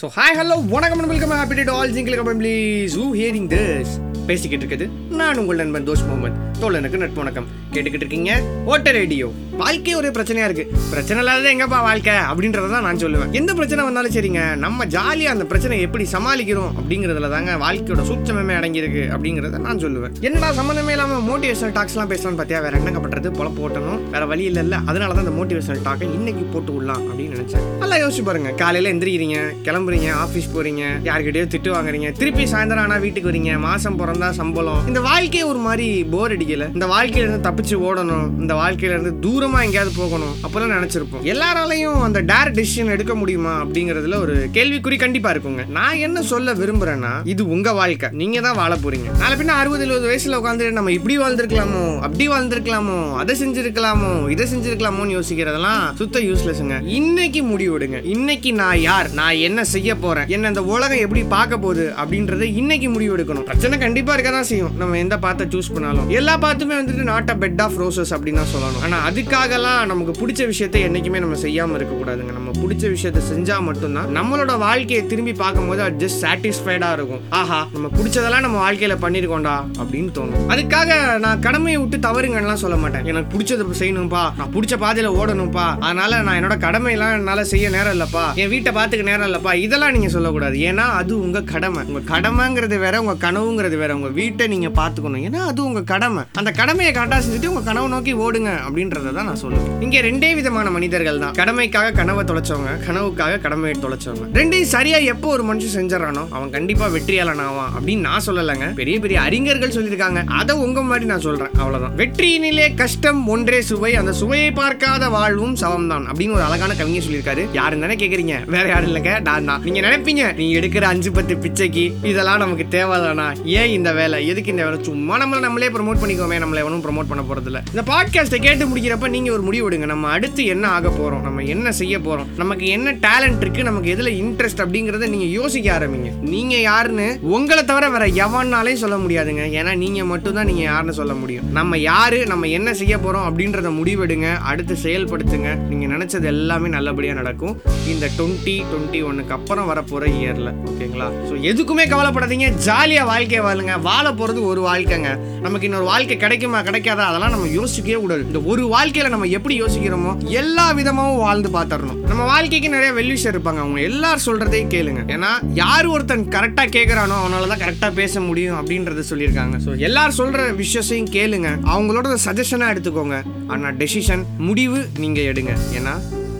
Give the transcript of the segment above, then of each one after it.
So hi hello வணக்கம் welcome happy day all jingle company who hearing this பேசிக்கிட்டு இருக்குது. நான் உங்கள் நண்பன் தோஷ் முகமது தோழனுக்கு நட்பு வணக்கம் கேட்டுக்கிட்டு இருக்கீங்க? ஓட்ட ரேடியோ. வாழ்க்கை ஒரே பிரச்சனையா இருக்கு. பிரச்சனை இல்லாத எங்கப்பா வாழ்க்கை? அப்படின்றத தான் நான் சொல்லுவேன். எந்த பிரச்சனை வந்தாலும் சரிங்க. நம்ம ஜாலியாக அந்த பிரச்சனையை எப்படி சமாளிக்கிறோம் அப்படிங்கிறதுல தாங்க வாழ்க்கையோட சூட்சமே அடங்கியிருக்கு அப்படிங்கிறத நான் சொல்லுவேன். என்னடா சம்மந்தமே இல்லாமல் மோட்டிவேஷனல் டாக்ஸ்லாம் பேசலாம்னு பார்த்தியா வேற என்னங்க பண்ணுறது பொழப்பு ஓட்டணும். வேற வழி இல்லைல்ல. இல்லை அதனால தான் இந்த மோட்டிவேஷனல் டாக்கை இன்னைக்கு போட்டு விடலாம் அப்படின்னு நினைச்சேன். நல்லா யோசிச்சு பாருங்க. காலையில எந்திரிக்கிறீங்க கிளம்புறீங்க ஆஃபீஸ் போறீங்க யார்கிட்டயோ திட்டு வாங்குறீங்க திருப்பி சாயந்தரம் ஆனா வீட்டுக்கு வரீங்க மாசம் பிறந்தா சம்பளம். இந்த வாழ்க்கையை ஒரு மாதிரி போர் அடிக்கல. இந்த வாழ்க்கையில இருந்து தப்பிச்சு ஓடணும். இந்த வாழ்க்கையில இருந்து தூரமா எங்கேயாவது போகணும். அப்பெல்லாம் நினைச்சிருப்போம். எல்லாராலையும் அந்த டேர் டிசிஷன் எடுக்க முடியுமா அப்படிங்கறதுல ஒரு கேள்விக்குறி கண்டிப்பா இருக்குங்க. நான் என்ன சொல்ல விரும்புறேன்னா இது உங்க வாழ்க்கை. நீங்க தான் வாழ போறீங்க. நாளை பின்ன அறுபது எழுபது வயசுல உட்காந்து நம்ம இப்படி வாழ்ந்திருக்கலாமோ அப்படி வாழ்ந்திருக்கலாமோ அதை செஞ்சிருக்கலாமோ இதை செஞ்சிருக்கலாமோன்னு யோசிக்கிறதெல்லாம் சுத்த யூஸ்லெஸ்ங்க இன்னைக்கு முடிவெடுங்க. இன்னைக்கு நான் யார்? நான் என்ன செய்ய போறேன்? என்ன இந்த உலகம் எப்படி பார்க்க போகுது? அப்படின்றத இன்னைக்கு முடிவு எடுக்கணும் பிரச்சனை கண்டிப்பா இருக்க தான் செய்யும். நம்ம எந்த பாத்தை சூஸ் பண்ணாலும். எல்லா பாத்துமே வந்துட்டு not a bed of roses அப்படின்னு தான் சொல்லணும். ஆனா அதுக்காகலாம் நமக்கு பிடிச்ச விஷயத்த என்னைக்குமே நம்ம செய்யாம இருக்க கூடாதுங்க நம்ம பிடிச்ச விஷயத்த செஞ்சா மட்டும்தான் நம்மளோட வாழ்க்கையை திரும்பி பார்க்கும்போது அது ஜஸ்ட் சாட்டிஸ்ஃபைடா இருக்கும். ஆஹா நம்ம பிடிச்சதெல்லாம் நம்ம வாழ்க்கையில பண்ணிருக்கோம்டா அப்படின்னு தோணும். அதுக்காக நான் கடமையை விட்டு தவறுங்கலாம் சொல்ல மாட்டேன். எனக்கு பிடிச்சது செய்யணும்ப்பா நான் பிடிச்ச பாதையில ஓடணும்ப்பா அதனால நான் என்னோட கடமையெல்லாம் என்னால செய்ய நேரம் இல்லப்பா. என் வீட்டை பார்த்துக்க நேரம் இல்லப்பா. இதெல்லாம் நீங்க சொல்லக்கூடாது. ஏன்னா அது உங்க கடமை. உங்க கடமைங்கிறது வேற உங்க கனவுங்கிறது வேற. உங்க வீட்டை நீங்க பார்த்துக்கணும். ஏன்னா அது உங்க கடமை. அந்த கடமையை காட்டா செஞ்சுட்டு உங்க கனவு நோக்கி ஓடுங்க அப்படின்றத தான் நான் சொல்லுவேன் இங்க ரெண்டே விதமான மனிதர்கள் தான். கடமைக்காக கனவை தொலைச்சவங்க கனவுக்காக கடமையை தொலைச்சவங்க. ரெண்டையும் சரியா எப்போ ஒரு மனுஷன் செஞ்சிடறானோ அவன் கண்டிப்பா வெற்றியாளன் ஆவான் அப்படின்னு நான் சொல்லலைங்க. பெரிய பெரிய அறிஞர்கள் சொல்லியிருக்காங்க. அதை உங்க மாதிரி நான் சொல்றேன். அவ்வளவுதான். வெற்றியினிலே கஷ்டம் ஒன்றே சுவை அந்த சுவையை பார்க்காத வாழ்வும் சவம் தான் அப்படின்னு ஒரு அழகான கவிஞர் சொல்லியிருக்காரு. யாருன்னு தானே கேக்குறீங்க? வேற யாரும் இல்லைங்க. நான் தான். நீங்க நினைப்பீங்க நீங்க எடுக்கிற அஞ்சு பத்து பிச்சைக்கு இதெல்லாம் நமக்கு தேவைதானா ஏன் இந்த வேலை? எதுக்கு இந்த வேலை? சும்மா நம்மளை நம்மளே ப்ரோமோட் பண்ணிக்கோமே. நம்மள எவனும் ப்ரோமோட் பண்ண போறது இந்த பாட்காஸ்ட்டை கேட்டு முடிக்கிறப்ப நீங்க ஒரு முடிவு எடுங்க. நம்ம அடுத்து என்ன ஆக போறோம்? நம்ம என்ன செய்ய போறோம்? நமக்கு என்ன டேலண்ட் இருக்கு? நமக்கு எதுல இன்ட்ரெஸ்ட் அப்படிங்கறத நீங்க யோசிக்க ஆரம்பிங்க. நீங்க யாருன்னு உங்களை தவிர வேற எவனாலையும் சொல்ல முடியாதுங்க. ஏன்னா நீங்க மட்டும் தான் நீங்க யாருன்னு சொல்ல முடியும். நம்ம யாரு? நம்ம என்ன செய்ய போறோம்? அப்படின்றத முடிவெடுங்க. அடுத்து செயல்படுத்துங்க. நீங்க நினைச்சது எல்லாமே நல்லபடியா நடக்கும். இந்த டுவெண்ட்டி டுவெண்ட்டி ஒன்னுக்கு அப்புறம் வரப்போற இயர்ல ஓகேங்களா ஸோ எதுக்குமே கவலைப்படாதீங்க. ஜாலியா வாழ்க்கையை வாழுங்க. வாழ போகிறது ஒரு வாழ்க்கைங்க. நமக்கு இன்னொரு வாழ்க்கை கிடைக்குமா கிடைக்காதா? அதெல்லாம் நம்ம யோசிக்கவே கூடாது. இந்த ஒரு வாழ்க்கையில நம்ம எப்படி யோசிக்கிறோமோ எல்லா விதமாகவும் வாழ்ந்து பார்த்துடணும். நம்ம வாழ்க்கைக்கு நிறைய வெல்விஷர் இருப்பாங்க. அவங்க எல்லாரும் சொல்றதையும் கேளுங்க. ஏன்னா யார் ஒருத்தன் கரெக்டாக கேட்குறானோ அவனால தான் கரெக்டாக பேச முடியும் அப்படின்றத சொல்லியிருக்காங்க. ஸோ எல்லாரும் சொல்ற விஷயத்தையும் கேளுங்க. அவங்களோட சஜஷனாக எடுத்துக்கோங்க. ஆனால் டெசிஷன் முடிவு நீங்கள் எடுங்க. ஏன்னா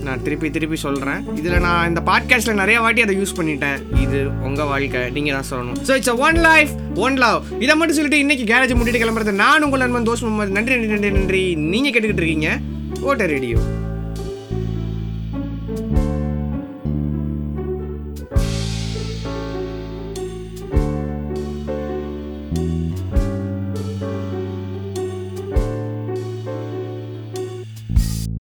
நான் திருப்பி திருப்பி சொல்கிறேன் இதில் நான் இந்த பாட்காஸ்ட்டில் நிறைய வாட்டி அதை யூஸ் பண்ணிட்டேன். இது உங்கள் வாழ்க்கை நீங்கள் தான் சொல்லணும். So it's one life one love இதை மட்டும் சொல்லிட்டு இன்னைக்கு கேரேஜ் முடிட்டு கிளம்புறது. நான் உங்கள் நண்பன் தோஷ் முகமது. நன்றி நன்றி நன்றி நன்றி. நீங்கள் கேட்டுக்கிட்டு இருக்கீங்க. ஓட்ட ரேடியோ